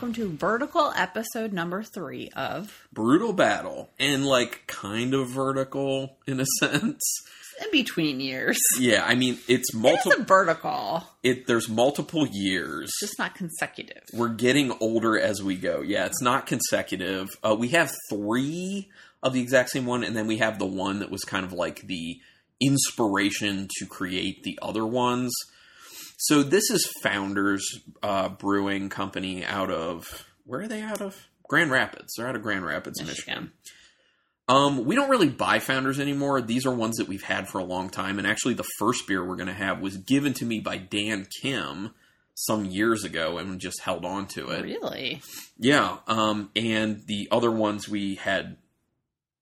welcome to Vertical episode number three of Brutal battle and like kind of vertical in a sense. In Between Years. Yeah, I mean it's It's multiple. a vertical, It there's multiple years. just not consecutive. We're getting older as we go. Yeah, it's not consecutive. Uh, we have three of the exact same one, and then we have the one that was kind of like the inspiration to create the other ones. So this is Founders uh, Brewing Company out of where are they out of? Grand Rapids. They're out of Grand Rapids, Michigan. Michigan. Um, we don't really buy Founders anymore. These are ones that we've had for a long time, and actually, the first beer we're going to have was given to me by Dan Kim some years ago, and just held on to it. Really? Yeah, um, and the other ones we had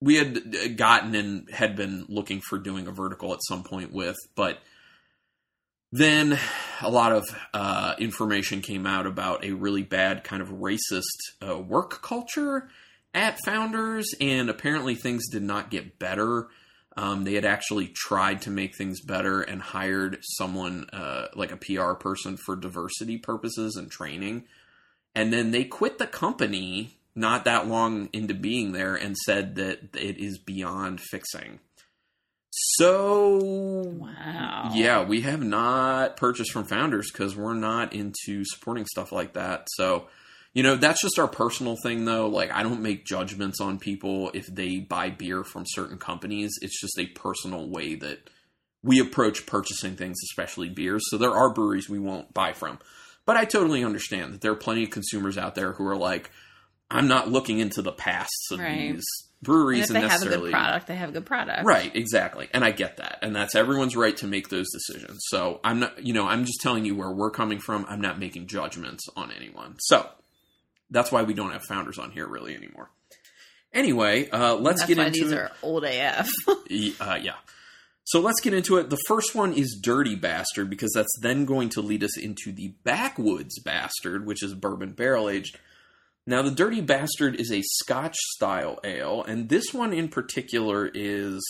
we had gotten and had been looking for doing a vertical at some point with, but then a lot of uh, information came out about a really bad kind of racist uh, work culture at Founders, and apparently things did not get better. Um, they had actually tried to make things better and hired someone uh, like a PR person for diversity purposes and training. And then they quit the company not that long into being there and said that it is beyond fixing. So, Wow. yeah, we have not purchased from founders because we're not into supporting stuff like that. So, you know, that's just our personal thing, though. Like, I don't make judgments on people if they buy beer from certain companies. It's just a personal way that we approach purchasing things, especially beers. So, there are breweries we won't buy from. But I totally understand that there are plenty of consumers out there who are like, I'm not looking into the pasts of Right. these And breweries if and they have a necessarily good product, they have a good product. Right, exactly. And I get that. And that's everyone's right to make those decisions. So I'm not, you know, I'm just telling you where we're coming from. I'm not making judgments on anyone. So that's why we don't have founders on here really anymore. Anyway, uh, let's That's get into these it. are old AF. Uh, yeah. So let's get into it. The first one is Dirty Bastard because that's then going to lead us into the Backwoods Bastard, which is bourbon barrel aged. Now, the Dirty Bastard is a Scotch style ale, and this one in particular is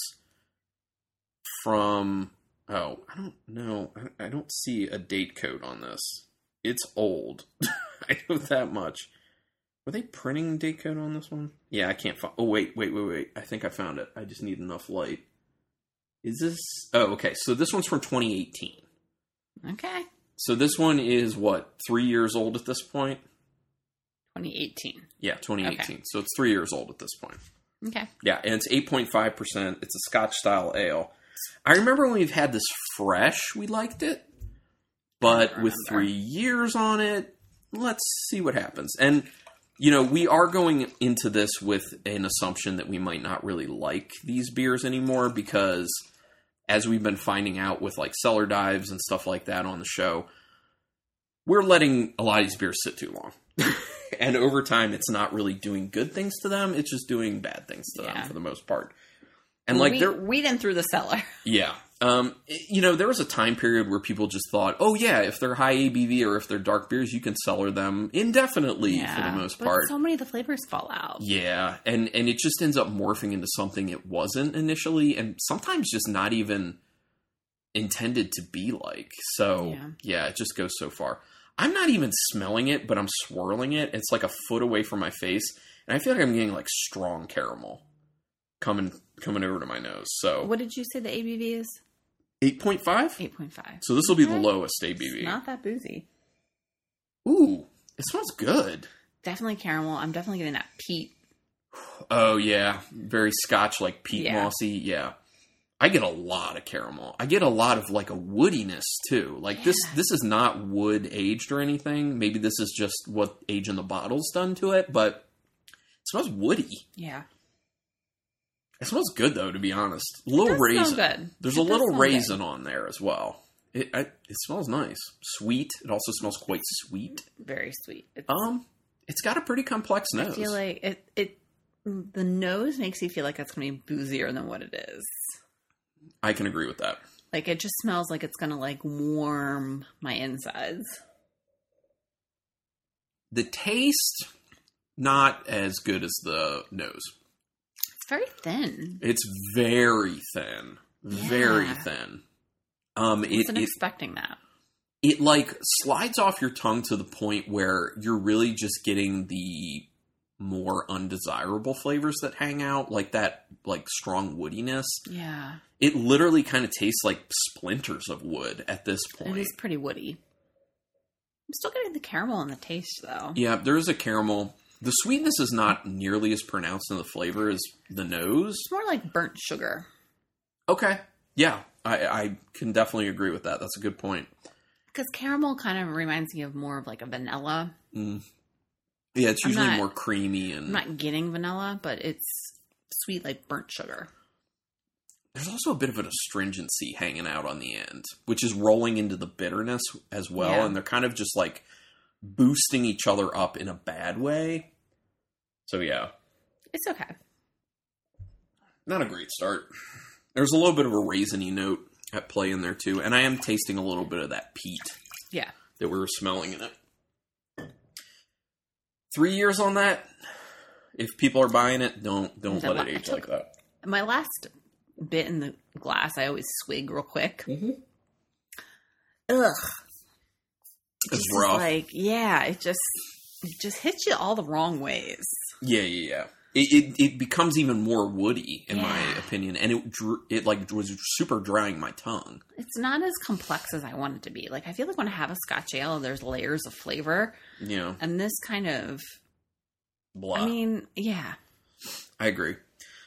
from. Oh, I don't know. I- don't see a date code on this. It's old. I know that much. Were they printing date code on this one? Yeah, I can't find. Oh wait, wait, wait, wait. I think I found it. I just need enough light. Is this? Oh, okay. So this one's from 2018. okay. So this one is what three years old at this point? 2018. Yeah, 2018. Okay. So it's three years old at this point. Okay. Yeah, and it's 8.5 percent. It's a Scotch style ale. I remember when we've had this fresh, we liked it, but with three years on it, let's see what happens. And you know, we are going into this with an assumption that we might not really like these beers anymore because, as we've been finding out with like cellar dives and stuff like that on the show, we're letting a lot of these beers sit too long. and over time, it's not really doing good things to them. It's just doing bad things to Yeah. them for the most part. And like we, they're weeding through the cellar. yeah. Um, you know, there was a time period where people just thought, oh, yeah, if they're high ABV or if they're dark beers, you can cellar them indefinitely for the most but part. so many of the flavors fall out. yeah. And, and it just ends up morphing into something it wasn't initially, and sometimes just not even intended to be like. So, Yeah. yeah, it just goes so far. I'm not even smelling it, but I'm swirling it. It's like a foot away from my face, and I feel like I'm getting like strong caramel coming coming over to my nose. So What did you say the ABV is? eight point five. 8.5. So this will be the lowest ABV. Not that boozy. Ooh, it smells good. Definitely caramel. I'm definitely getting that peat. Oh yeah, very Scotch like peat Yeah. mossy. Yeah, I get a lot of caramel. I get a lot of like a woodiness too. Like this, Yeah. this is not wood aged or anything. Maybe this is just what age in the bottle's done to it, but it smells woody. Yeah. It smells good though, to be honest. A little raisin. good. There's It a little raisin on there as well. It I, it smells nice, sweet. It also smells quite sweet. Very sweet. It's, Um, it's got a pretty complex nose. I feel like it, it, the nose makes you feel like it's going to be boozier than what it is. I can agree with that. Like it just smells like it's going to like warm my insides. The taste, not as good as the nose. It's very thin. It's very thin, very thin. Um, I it, wasn't it expecting that. it like slides off your tongue to the point where you're really just getting the more undesirable flavors that hang out, like that like strong woodiness. Yeah. It literally kind of tastes like splinters of wood at this point. It is pretty woody. I'm still getting the caramel in the taste though. Yeah, there is a caramel. The sweetness is not nearly as pronounced in the flavor as the nose. It's more like burnt sugar. Okay. Yeah, I, I can definitely agree with that. That's a good point. Because caramel kind of reminds me of more of like a vanilla. Mm. Yeah, it's I'm usually not- more creamy and. I'm not getting vanilla, but it's sweet like burnt sugar. there's also a bit of an astringency hanging out on the end, which is rolling into the bitterness as well. Yeah. And they're kind of just like boosting each other up in a bad way. So yeah, It's okay. not a great start. There's a little bit of a raisiny note at play in there too, and I am tasting a little bit of that peat Yeah. that we were smelling in it. Three years on that. If people are buying it, don't don't That let it age took- like that. My last bit in the glass, I always swig real quick. Mm-hmm. Ugh. It's Just rough. Like, yeah, it just it just hits you all the wrong ways. Yeah, yeah, yeah. It, it it becomes even more woody, in my opinion, and it drew, it like was super drying my tongue. It's not as complex as I want it to be. Like I feel like when I have a Scotch ale, there's layers of flavor, know, and this kind of. blah. I mean, yeah, I agree.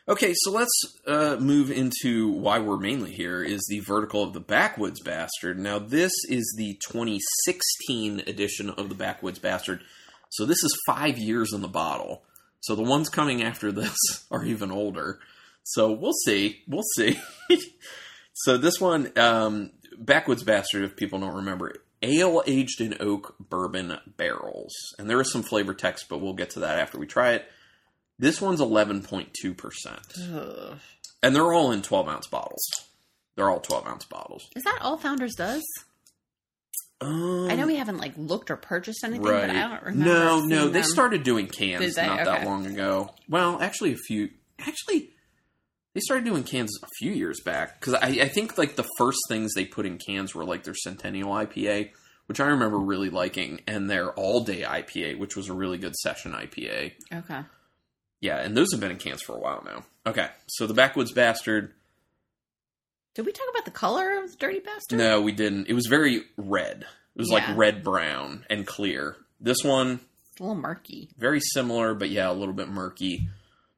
Okay, so let's uh, move into why we're mainly here is the vertical of the Backwoods Bastard. Now, this is the 2016 edition of the Backwoods Bastard, so this is five years in the bottle. So the ones coming after this are even older. So we'll see. We'll see. so this one, um, Backwoods Bastard, if people don't remember it, ale aged in oak bourbon barrels. And there is some flavor text, but we'll get to that after we try it. This one's 11.2%. Ugh. And they're all in 12 ounce bottles. They're all 12 ounce bottles. is that all Founders does? Um, I know we haven't like looked or purchased anything, right. but I don't remember. no, no, they them. started doing cans not that long ago. Well, actually, a few. Actually, they started doing cans a few years back because I, I think like the first things they put in cans were like their Centennial IPA, which I remember really liking, and their All Day IPA, which was a really good session IPA. Okay. Yeah, and those have been in cans for a while now. Okay, so the Backwoods Bastard. Did we talk about the color of the Dirty Bastard? No, we didn't. It was very red. It was Yeah. like red brown and clear. This one It's a little murky. very similar, but yeah, a little bit murky.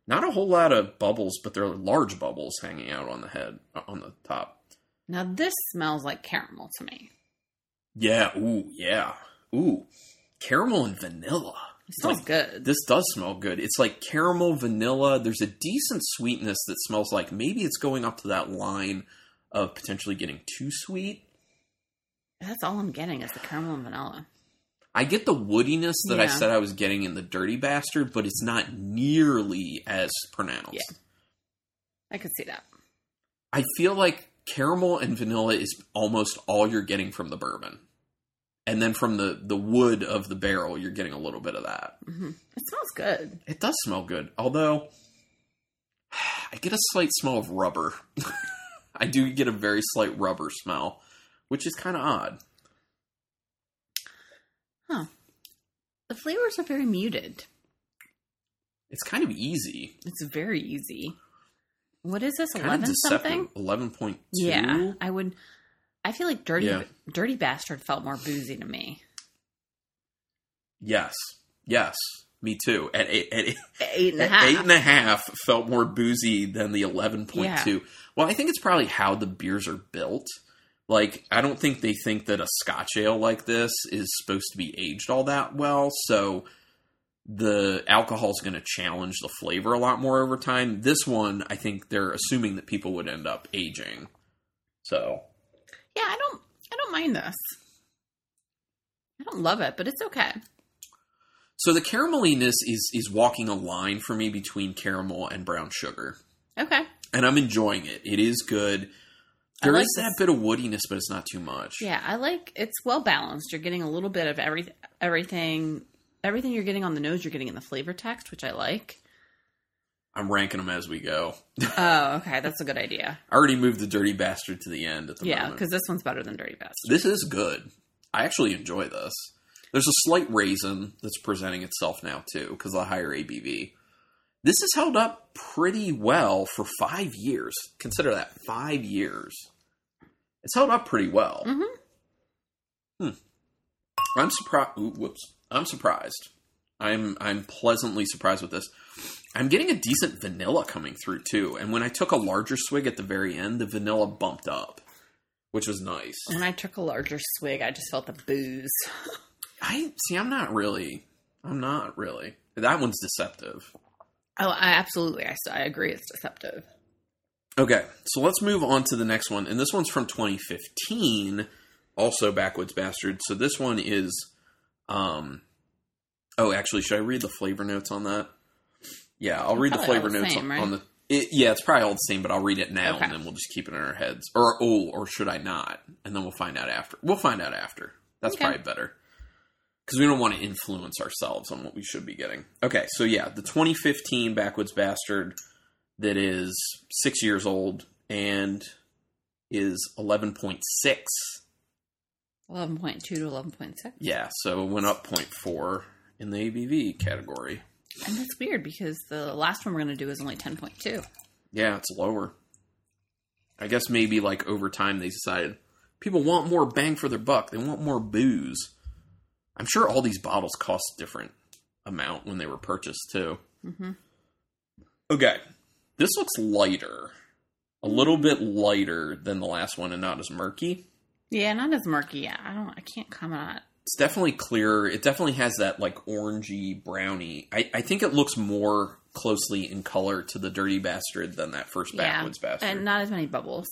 Not a whole lot of bubbles, but there are large bubbles hanging out on the head, uh, on the top. Now this smells like caramel to me. Yeah, ooh, yeah, ooh, caramel and vanilla. It smells Like, good. This does smell good. It's like caramel, vanilla. There's a decent sweetness that smells like maybe it's going up to that line of potentially getting too sweet. That's all I'm getting is the caramel and vanilla. I get the woodiness that I said I was getting in the Dirty Bastard, but it's not nearly as pronounced. Yeah. I could see that. I feel like caramel and vanilla is almost all you're getting from the bourbon. And then from the, the wood of the barrel, you're getting a little bit of that. hmm It smells good. It does smell good, although I get a slight smell of rubber. I do get a very slight rubber smell, which is kind of odd. Huh. The flavors are very muted. It's kind of easy, It's very easy. What is this? kind Eleven something? Eleven point two. Yeah, I would. I feel like dirty, Yeah. dirty bastard felt more boozy to me. Yes. Yes. Me too. At eight, at eight, Eight and a half. eight and a half felt more boozy than the 11.2. Yeah. Well, I think it's probably how the beers are built. Like, I don't think they think that a scotch ale like this is supposed to be aged all that well. So the alcohol is going to challenge the flavor a lot more over time. This one, I think they're assuming that people would end up aging. So, Yeah, I don't. I don't mind this. I don't love it, but it's okay. So the carameliness is is walking a line for me between caramel and brown sugar. Okay. and I'm enjoying it. It is good. There is like that this- bit of woodiness, but it's not too much. Yeah, I like it's well balanced. You're getting a little bit of every everything everything you're getting on the nose, you're getting in the flavor text, which I like. I'm ranking them as we go. Oh, okay, that's a good idea. I already moved the dirty bastard to the end at the Yeah, because this one's better than Dirty Bastard. This is good. I actually enjoy this. There's a slight raisin that's presenting itself now too because of the higher ABV. This has held up pretty well for five years. Consider that five years. It's held up pretty well. Mm-hmm. I'm surprised. Whoops! I'm surprised. I'm I'm pleasantly surprised with this. I'm getting a decent vanilla coming through too, and when I took a larger swig at the very end, the vanilla bumped up, which was nice. When I took a larger swig, I just felt the booze. I see. I'm not really. I'm not really. That one's deceptive. Oh, I absolutely. I, I agree. It's deceptive. Okay, so let's move on to the next one, and this one's from 2015, also Backwoods Bastard. So this one is, um, oh, actually, should I read the flavor notes on that? Yeah, I'll read the flavor the notes same, on, right? on the. It, yeah, it's probably all the same, but I'll read it now, Okay. and then we'll just keep it in our heads. Or oh, or should I not? And then we'll find out after. We'll find out after. That's Okay. probably better because we don't want to influence ourselves on what we should be getting. Okay, so yeah, the 2015 Backwoods Bastard that is six years old and is 11.6. 11.2 to 11.6. Yeah, so it went up 0.4 in the ABV category. And that's weird because the last one we're going to do is only 10.2. Yeah, it's lower. I guess maybe like over time they decided people want more bang for their buck. They want more booze. I'm sure all these bottles cost a different amount when they were purchased too. Mm-hmm. Okay, this looks lighter, a little bit lighter than the last one, and not as murky. Yeah, not as murky. I don't. I can't comment on it. It's definitely clearer. It definitely has that like orangey brownie. I, I think it looks more closely in color to the Dirty Bastard than that first Backwoods Bastard. and not as many bubbles.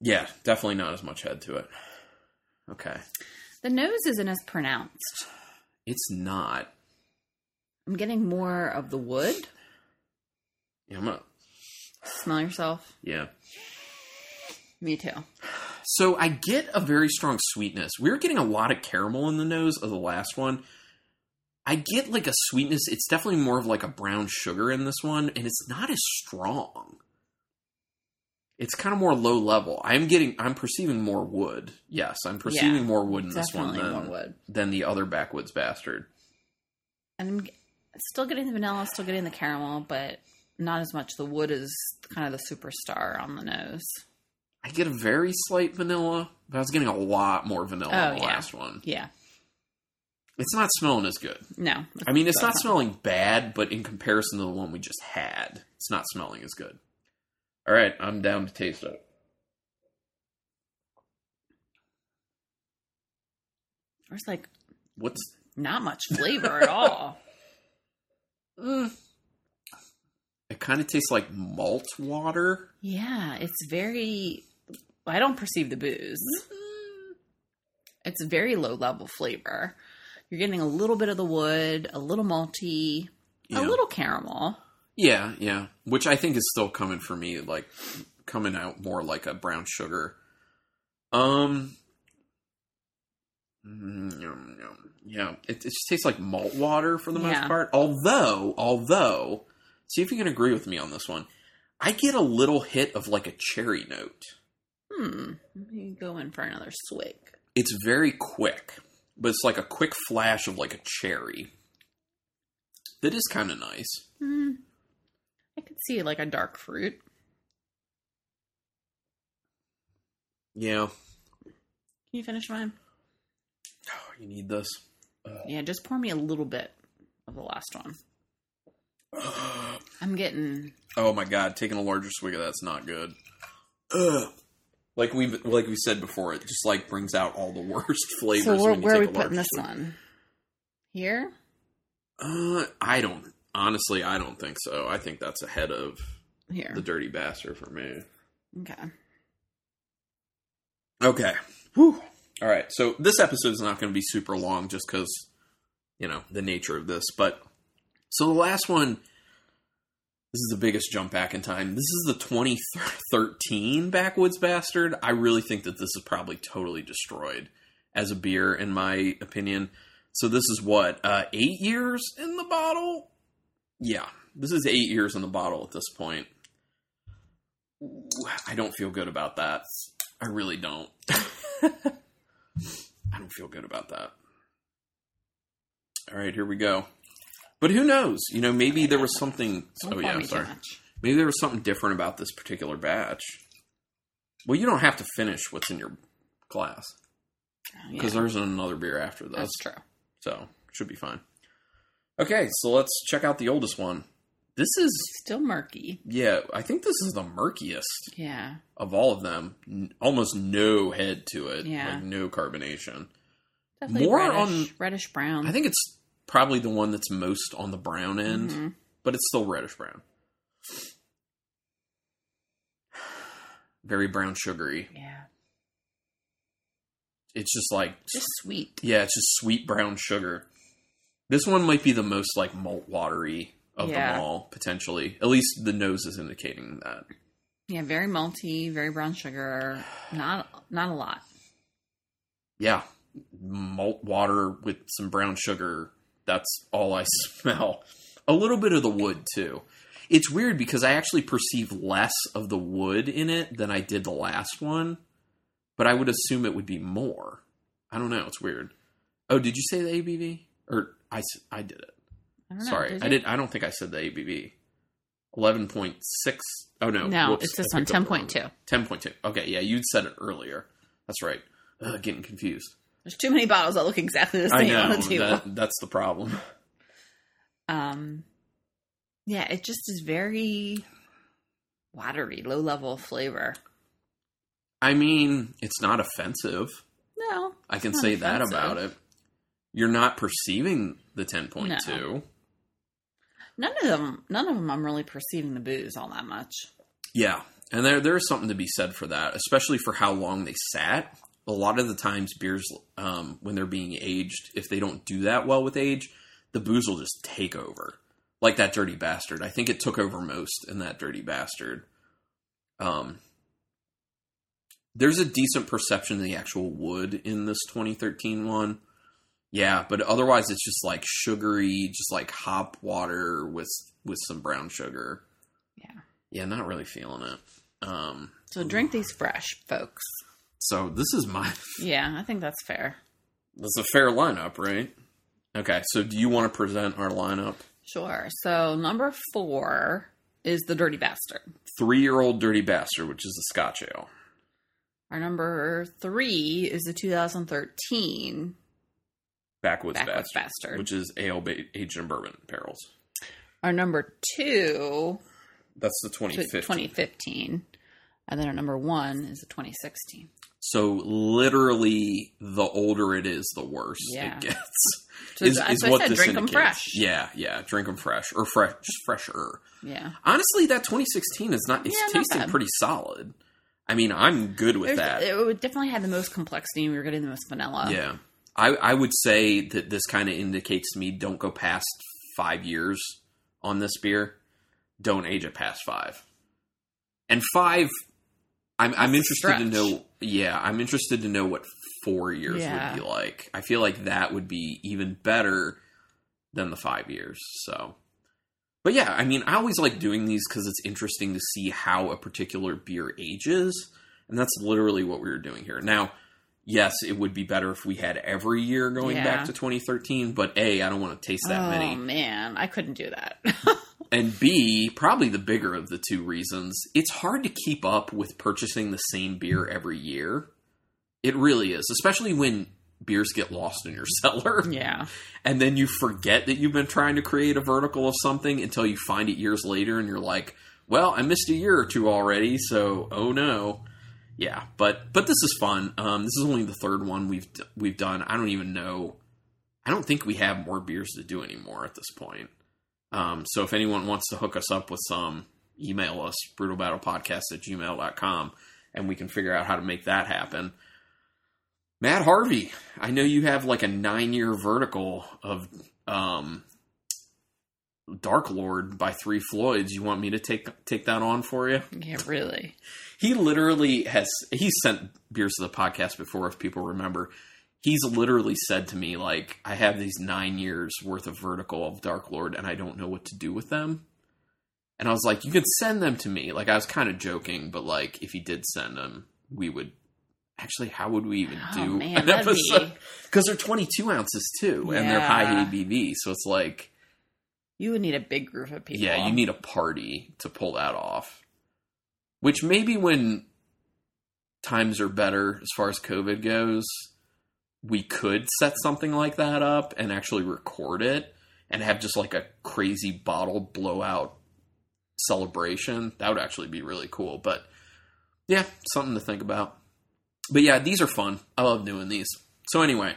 yeah, definitely not as much head to it. Okay, The nose isn't as pronounced. it's not. I'm getting more of the wood. Yeah, I'm gonna. Smell yourself. Yeah. Me too. So I get a very strong sweetness. We were getting a lot of caramel in the nose of the last one. I get like a sweetness. It's definitely more of like a brown sugar in this one, and it's not as strong. It's kind of more low level. I'm getting, I'm perceiving more wood. Yes, I'm perceiving Yeah, more wood in this one than than the other backwoods bastard. And I'm still getting the vanilla, still getting the caramel, but not as much. The wood is kind of the superstar on the nose. I get a very slight vanilla, but I was getting a lot more vanilla Oh, in the yeah. last one. Yeah. It's not smelling as good. No. I mean, it's not smelling bad, but in comparison to the one we just had, it's not smelling as good. All right, I'm down to taste it. There's like What's not much flavor at all. mm, it? Kind of tastes like malt water. Yeah, it's very. I don't perceive the booze. It's very low level flavor. You're getting a little bit of the wood, a little malty, Yeah. a little caramel. Yeah, yeah. Which I think is still coming for me, like coming out more like a brown sugar. Um. mm. Yeah, it, it just tastes like malt water for the most Yeah. part. Although, although, see if you can agree with me on this one. I get a little hit of like a cherry note. Hmm. Let me go in for another swig. It's very quick, but it's like a quick flash of like a cherry. That is kind of nice. Hmm. I could see like a dark fruit. Yeah. Can you finish mine? Oh, you need this. Yeah, just pour me a little bit of the last one. I'm getting Oh my god, taking a larger swig of that's not good. Ugh. Like we've like we said before, it just like brings out all the worst flavors. So where, when you where are we take a large putting this swig. one? Here? Uh, I don't honestly. I don't think so. I think that's ahead of Here. the Dirty Bastard for me. Okay. Okay. Whew. All right. So this episode is not going to be super long, just because you know the nature of this. But so the last one. This is the biggest jump back in time. This is the 2013 Backwoods Bastard. I really think that this is probably totally destroyed as a beer, in my opinion. So this is what uh, eight years in the bottle. Yeah, this is eight years in the bottle at this point. I don't feel good about that. I really don't. I don't feel good about that. All right, here we go. But who knows? You know, maybe there was something. Oh yeah, sorry. Maybe there was something different about this particular batch. Well, you don't have to finish what's in your glass Oh, because yeah, there's another beer after this, that's true. so should be fine. Okay, so let's check out the oldest one. This is, Still murky. yeah, I think this is the murkiest Yeah. of all of them. N- almost no head to it, Yeah. like no carbonation. Definitely More reddish, on- reddish brown. I think it's probably the one that's most on the brown end, Mhm. but it's still reddish brown. Very brown sugary. Yeah. It's just like Just sweet. yeah, it's just sweet brown sugar. This one might be the most like malt watery of Yeah. them all, potentially. At least the nose is indicating that. Yeah, very malty, very brown sugar. Not not a lot. Yeah, malt water with some brown sugar. That's all I smell. A little bit of the wood too. It's weird because I actually perceive less of the wood in it than I did the last one, but I would assume it would be more. I don't know. It's weird. Oh, did you say the ABV? Or I, s- I did it. I don't know. Sorry, did I did. I don't think I said the ABV. Eleven point six. Oh no, No, whoops, it's this I one, picked up the wrong 10.2. Ten point two. Okay, yeah, you'd said it earlier. That's right. Ugh, getting confused. There's too many bottles that look exactly the I same know on the table. that, that's the problem. Um, yeah, it just is very watery, low level flavor. I mean, it's not offensive. No, I can Not say that about it. You're not perceiving the ten point two. none of them. None of them. I'm really perceiving the booze all that much. Yeah, and there there is something to be said for that, especially for how long they sat. A lot of the times, beers um, when they're being aged, if they don't do that well with age, the booze will just take over, like that dirty bastard. I think it took over most in that dirty bastard. Um, there's a decent perception of the actual wood in this 2013 one. Yeah, but otherwise it's just like sugary, just like hop water with with some brown sugar. Yeah. Yeah, not really feeling it. Um, So drink these fresh, folks. so this is my Yeah, I think that's fair. that's a fair lineup, right? Okay, so do you want to present our lineup? Sure. So number four is the Dirty Bastard. Three year old dirty bastard, which is a Scotch ale. Our number three is the 2013 Backwoods, Backwoods bastard, Bastard. which is ale aged in bourbon barrels. Our number two That's the is 2015. 2015. And then our number one is the 2016. So literally, the older it is, the worse Yeah. it gets. So that's why I said drink them indicates. fresh. Yeah, yeah, drink them fresh or fresh, just fresher. Yeah. Honestly, that 2016 is not. It's Yeah, tasting pretty solid. I mean, I'm good with There's- that. It would definitely had the most complexity. We were getting the most vanilla. Yeah. I, I would say that this kind of indicates to me don't go past five years on this beer. Don't age it past five. And five, I'm, I'm interested to know. Yeah, I'm interested to know what four years Yeah. would be like. I feel like that would be even better than the five years. So, but yeah, I mean, I always like doing these because it's interesting to see how a particular beer ages, and that's literally what we were doing here. Now, yes, it would be better if we had every year going Yeah. back to 2013, but a, I don't want to taste that oh many, Oh man, I couldn't do that. and b, probably the bigger of the two reasons, it's hard to keep up with purchasing the same beer every year. It really is, especially when beers get lost in your cellar yeah. and then you forget that you've been trying to create a vertical of something until you find it years later and you're like well i missed a year or two already so oh no yeah but but this is fun um this is only the third one we've we've done i don't even know i don't think we have more beers to do anymore at this point um so if anyone wants to hook us up with some email us brutalbattlepodcast at gmail.com and we can figure out how to make that happen Matt Harvey, I know you have like a nine year vertical of um, Dark Lord by Three Floyds. You want me to take take that on for you? Yeah, really. He literally has he's sent beers to the podcast before, if people remember. He's literally said to me, like, I have these nine years worth of vertical of Dark Lord and I don't know what to do with them. And I was like, you can send them to me. Like I was kind of joking, but like if he did send them, we would actually, how would we even Oh, do man, an be- episode? Because they're 22 ounces too, and they're high ABV, so it's like, You would need a big group of people. yeah, you need a party to pull that off. Which maybe when times are better as far as COVID goes, we could set something like that up and actually record it and have just like a crazy bottle blowout celebration. That would actually be really cool. But yeah, something to think about. But yeah, these are fun. I love doing these. So anyway,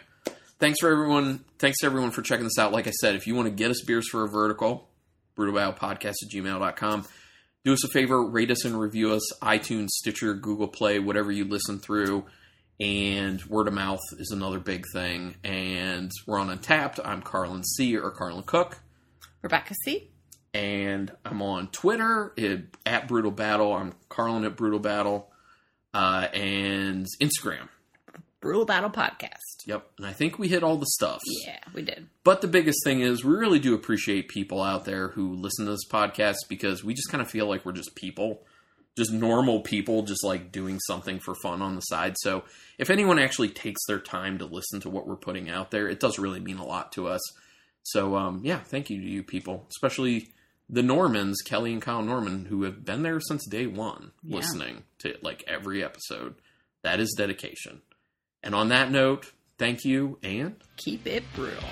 thanks for everyone. Thanks to everyone for checking this out. Like I said, if you want to get us beers for a vertical, brutalbattlepodcast at gmail.com. Do us a favor, rate us and review us, iTunes, Stitcher, Google Play, whatever you listen through. And word of mouth is another big thing. And we're on Untappd. I'm Carlin C or Carlin Cook. Rebecca C. And I'm on Twitter eh, at Brutal Battle. I'm Carlin at Brutal Battle. Uh, and Instagram. Brutal Battle Podcast. Yep. And I think we hit all the stuff. Yeah, we did. But the biggest thing is we really do appreciate people out there who listen to this podcast because we just kind of feel like we're just people, just normal people, just like doing something for fun on the side. So if anyone actually takes their time to listen to what we're putting out there, it does really mean a lot to us. So um, yeah, thank you to you people, especially the Normans, Kelly and Kyle Norman, who have been there since day one, Yeah. listening to like every episode. That is dedication. And on that note, thank you and Keep it brutal.